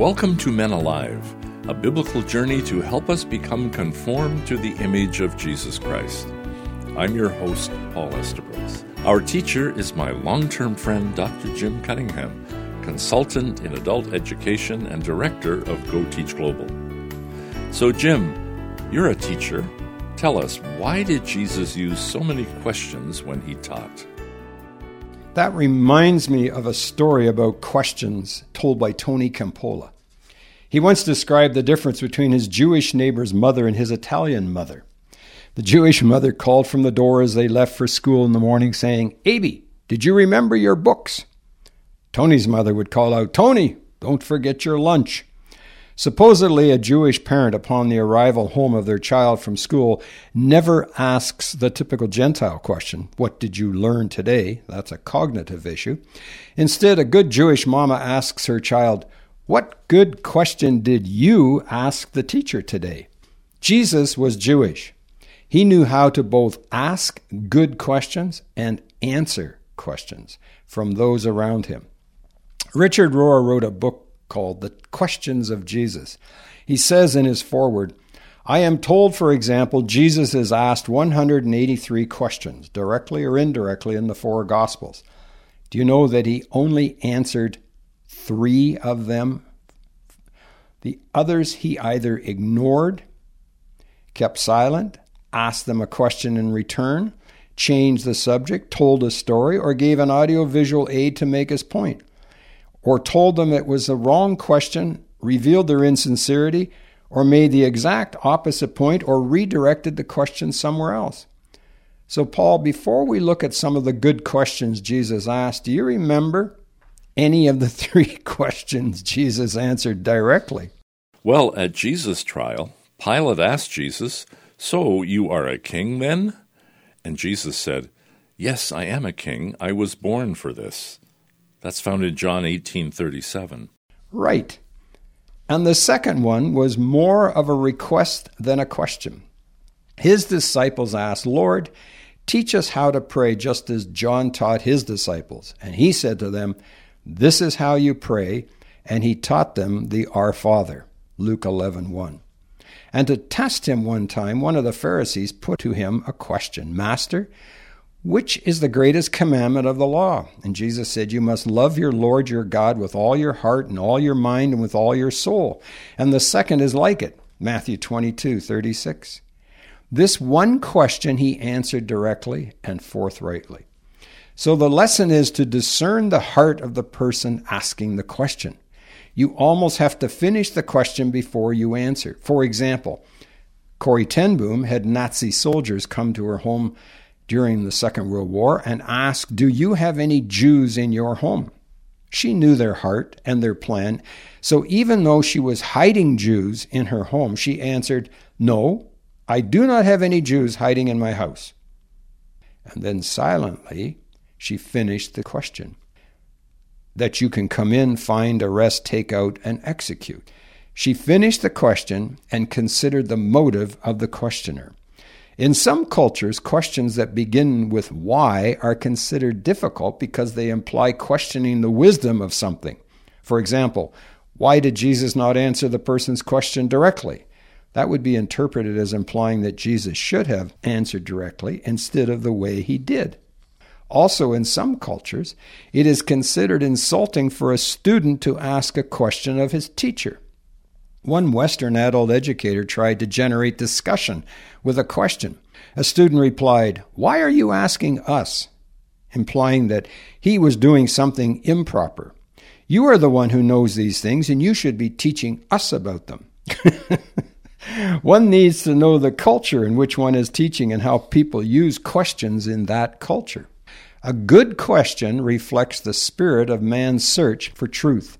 Welcome to Men Alive, a biblical journey to help us become conformed to the image of Jesus Christ. I'm your host, Paul Estabrooks. Our teacher is my long term friend, Dr. Jim Cunningham, consultant in adult education and director of Go Teach Global. So, Jim, you're a teacher. Tell us, why did Jesus use so many questions when he taught? That reminds me of a story about questions told by Tony Campolo. He once described the difference between his Jewish neighbor's mother and his Italian mother. The Jewish mother called from the door as they left for school in the morning, saying, Abe, did you remember your books? Tony's mother would call out, Tony, don't forget your lunch. Supposedly, a Jewish parent, upon the arrival home of their child from school, never asks the typical Gentile question, What did you learn today? That's a cognitive issue. Instead, a good Jewish mama asks her child, What good question did you ask the teacher today? Jesus was Jewish. He knew how to both ask good questions and answer questions from those around him. Richard Rohr wrote a book called The Questions of Jesus. He says in his foreword, I am told, for example, Jesus is asked 183 questions, directly or indirectly, in the four Gospels. Do you know that he only answered three of them? The others he either ignored, kept silent, asked them a question in return, changed the subject, told a story, or gave an audiovisual aid to make his point or told them it was the wrong question, revealed their insincerity, or made the exact opposite point, or redirected the question somewhere else. So, Paul, before we look at some of the good questions Jesus asked, do you remember any of the three questions Jesus answered directly? Well, at Jesus' trial, Pilate asked Jesus, So you are a king then? And Jesus said, Yes, I am a king. I was born for this. That's found in John 18:37. Right. And the second one was more of a request than a question. His disciples asked, "Lord, teach us how to pray just as John taught his disciples." And he said to them, "This is how you pray." And he taught them the Our Father. Luke 11:1. And to test him one time, one of the Pharisees put to him a question, "Master, which is the greatest commandment of the law? And Jesus said, You must love your Lord your God with all your heart and all your mind and with all your soul. And the second is like it Matthew 22 36. This one question he answered directly and forthrightly. So the lesson is to discern the heart of the person asking the question. You almost have to finish the question before you answer. For example, Corrie ten Boom had Nazi soldiers come to her home during the Second World War and asked, Do you have any Jews in your home? She knew their heart and their plan, so even though she was hiding Jews in her home, she answered, No, I do not have any Jews hiding in my house. And then silently, she finished the question that you can come in, find, arrest, take out, and execute. She finished the question and considered the motive of the questioner. In some cultures, questions that begin with why are considered difficult because they imply questioning the wisdom of something. For example, why did Jesus not answer the person's question directly? That would be interpreted as implying that Jesus should have answered directly instead of the way he did. Also, in some cultures, it is considered insulting for a student to ask a question of his teacher. One Western adult educator tried to generate discussion with a question. A student replied, Why are you asking us? implying that he was doing something improper. You are the one who knows these things, and you should be teaching us about them. one needs to know the culture in which one is teaching and how people use questions in that culture. A good question reflects the spirit of man's search for truth.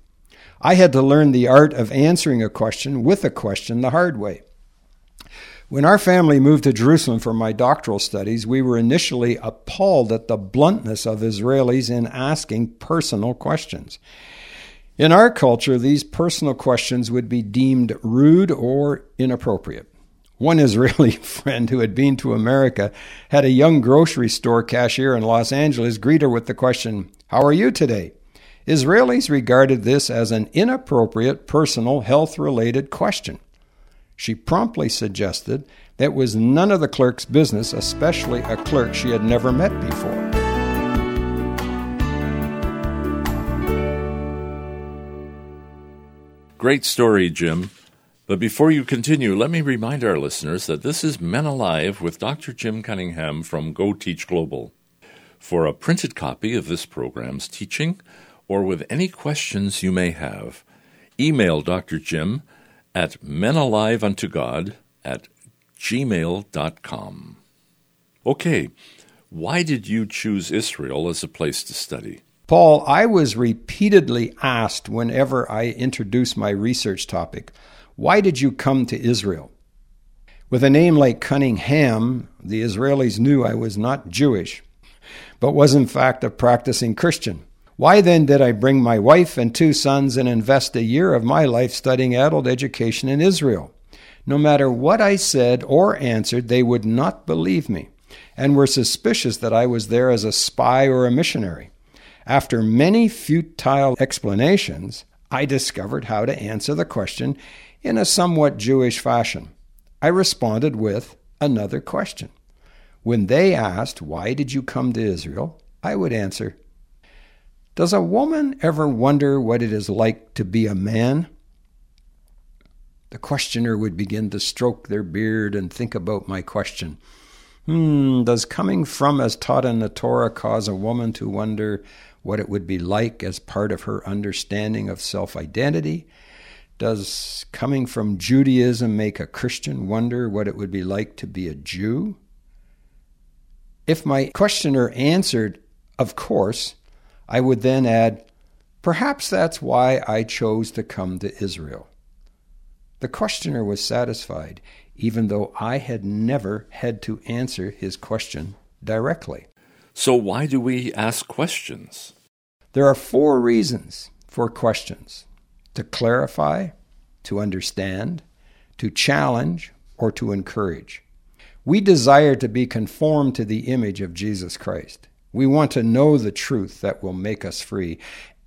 I had to learn the art of answering a question with a question the hard way. When our family moved to Jerusalem for my doctoral studies, we were initially appalled at the bluntness of Israelis in asking personal questions. In our culture, these personal questions would be deemed rude or inappropriate. One Israeli friend who had been to America had a young grocery store cashier in Los Angeles greet her with the question, How are you today? Israelis regarded this as an inappropriate personal health related question. She promptly suggested that was none of the clerk's business, especially a clerk she had never met before. Great story, Jim. But before you continue, let me remind our listeners that this is Men Alive with Dr. Jim Cunningham from Go Teach Global. For a printed copy of this program's teaching, or with any questions you may have, email Dr. Jim at menaliveuntogod at gmail.com. Okay, why did you choose Israel as a place to study? Paul, I was repeatedly asked whenever I introduce my research topic, why did you come to Israel? With a name like Cunningham, the Israelis knew I was not Jewish, but was in fact a practicing Christian. Why then did I bring my wife and two sons and invest a year of my life studying adult education in Israel? No matter what I said or answered, they would not believe me and were suspicious that I was there as a spy or a missionary. After many futile explanations, I discovered how to answer the question in a somewhat Jewish fashion. I responded with another question. When they asked, Why did you come to Israel? I would answer, Does a woman ever wonder what it is like to be a man? The questioner would begin to stroke their beard and think about my question. Hmm, does coming from as taught in the Torah cause a woman to wonder what it would be like as part of her understanding of self identity? Does coming from Judaism make a Christian wonder what it would be like to be a Jew? If my questioner answered, Of course, I would then add, Perhaps that's why I chose to come to Israel. The questioner was satisfied, even though I had never had to answer his question directly. So, why do we ask questions? There are four reasons for questions to clarify, to understand, to challenge, or to encourage. We desire to be conformed to the image of Jesus Christ. We want to know the truth that will make us free,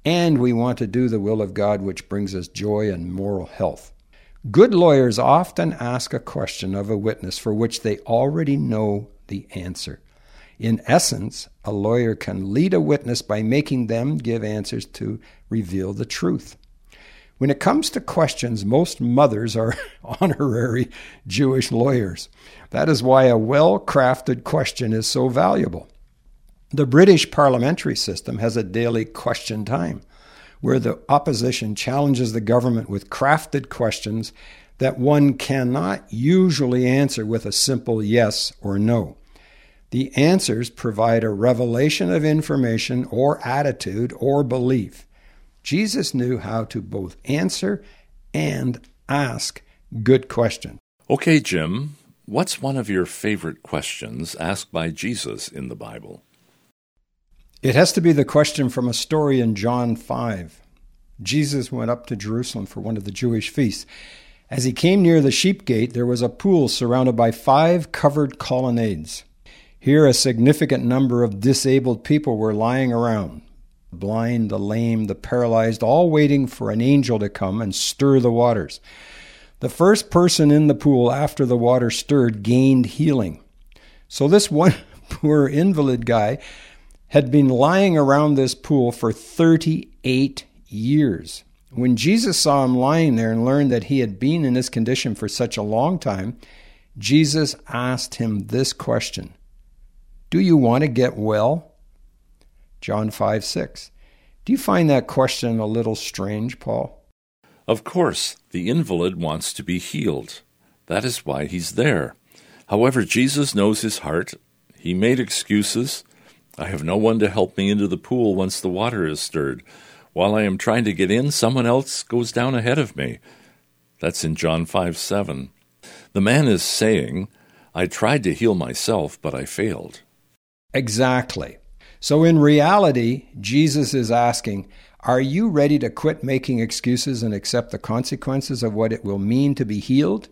and we want to do the will of God, which brings us joy and moral health. Good lawyers often ask a question of a witness for which they already know the answer. In essence, a lawyer can lead a witness by making them give answers to reveal the truth. When it comes to questions, most mothers are honorary Jewish lawyers. That is why a well crafted question is so valuable. The British parliamentary system has a daily question time where the opposition challenges the government with crafted questions that one cannot usually answer with a simple yes or no. The answers provide a revelation of information or attitude or belief. Jesus knew how to both answer and ask good questions. Okay, Jim, what's one of your favorite questions asked by Jesus in the Bible? It has to be the question from a story in John 5. Jesus went up to Jerusalem for one of the Jewish feasts. As he came near the sheep gate, there was a pool surrounded by five covered colonnades. Here, a significant number of disabled people were lying around the blind, the lame, the paralyzed, all waiting for an angel to come and stir the waters. The first person in the pool after the water stirred gained healing. So, this one poor invalid guy had been lying around this pool for 38 years. When Jesus saw him lying there and learned that he had been in this condition for such a long time, Jesus asked him this question do you want to get well? John 5 6. Do you find that question a little strange, Paul? Of course, the invalid wants to be healed. That is why he's there. However, Jesus knows his heart. He made excuses. I have no one to help me into the pool once the water is stirred. While I am trying to get in, someone else goes down ahead of me. That's in John 5 7. The man is saying, I tried to heal myself, but I failed. Exactly. So, in reality, Jesus is asking, Are you ready to quit making excuses and accept the consequences of what it will mean to be healed?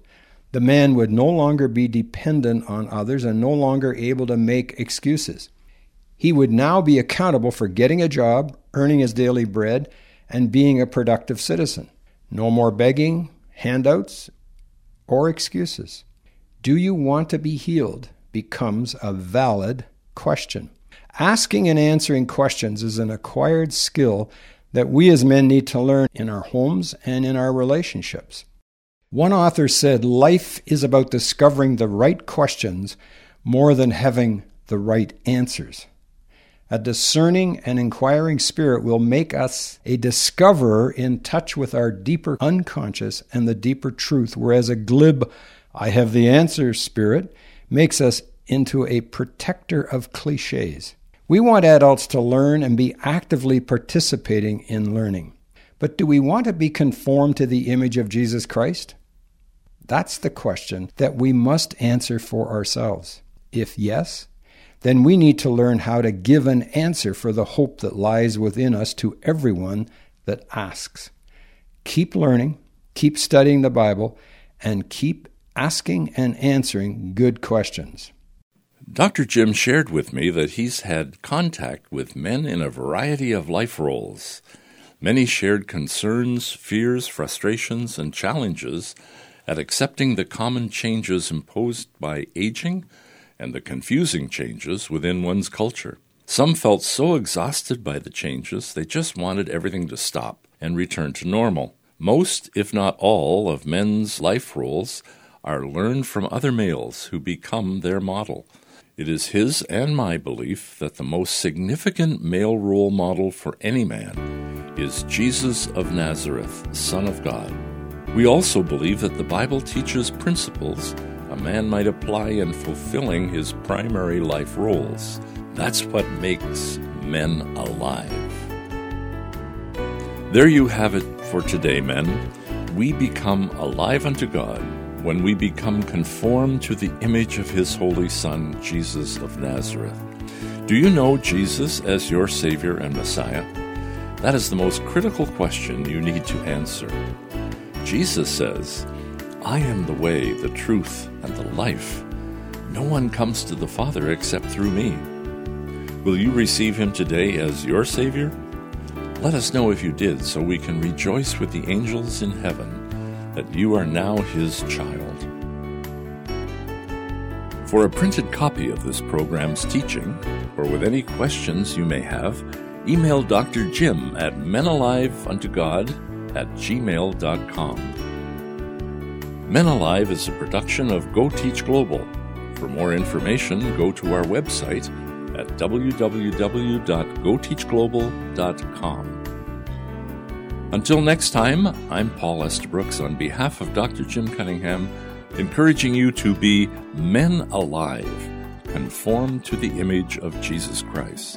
The man would no longer be dependent on others and no longer able to make excuses. He would now be accountable for getting a job, earning his daily bread, and being a productive citizen. No more begging, handouts, or excuses. Do you want to be healed? becomes a valid question. Asking and answering questions is an acquired skill that we as men need to learn in our homes and in our relationships. One author said, Life is about discovering the right questions more than having the right answers. A discerning and inquiring spirit will make us a discoverer in touch with our deeper unconscious and the deeper truth, whereas a glib, I have the answer spirit makes us into a protector of cliches. We want adults to learn and be actively participating in learning. But do we want to be conformed to the image of Jesus Christ? That's the question that we must answer for ourselves. If yes, then we need to learn how to give an answer for the hope that lies within us to everyone that asks. Keep learning, keep studying the Bible, and keep asking and answering good questions. Dr. Jim shared with me that he's had contact with men in a variety of life roles. Many shared concerns, fears, frustrations, and challenges at accepting the common changes imposed by aging and the confusing changes within one's culture. Some felt so exhausted by the changes they just wanted everything to stop and return to normal. Most, if not all, of men's life roles are learned from other males who become their model. It is his and my belief that the most significant male role model for any man is Jesus of Nazareth, Son of God. We also believe that the Bible teaches principles a man might apply in fulfilling his primary life roles. That's what makes men alive. There you have it for today, men. We become alive unto God when we become conformed to the image of His Holy Son, Jesus of Nazareth. Do you know Jesus as your Savior and Messiah? That is the most critical question you need to answer. Jesus says, I am the way, the truth, and the life. No one comes to the Father except through me. Will you receive Him today as your Savior? Let us know if you did so we can rejoice with the angels in heaven that you are now his child. For a printed copy of this program's teaching, or with any questions you may have, email Dr. Jim at menaliveuntogod at gmail.com. Men Alive is a production of Go Teach Global. For more information, go to our website at www.goteachglobal.com. Until next time, I'm Paul Estabrooks on behalf of Dr. Jim Cunningham, encouraging you to be men alive, conformed to the image of Jesus Christ.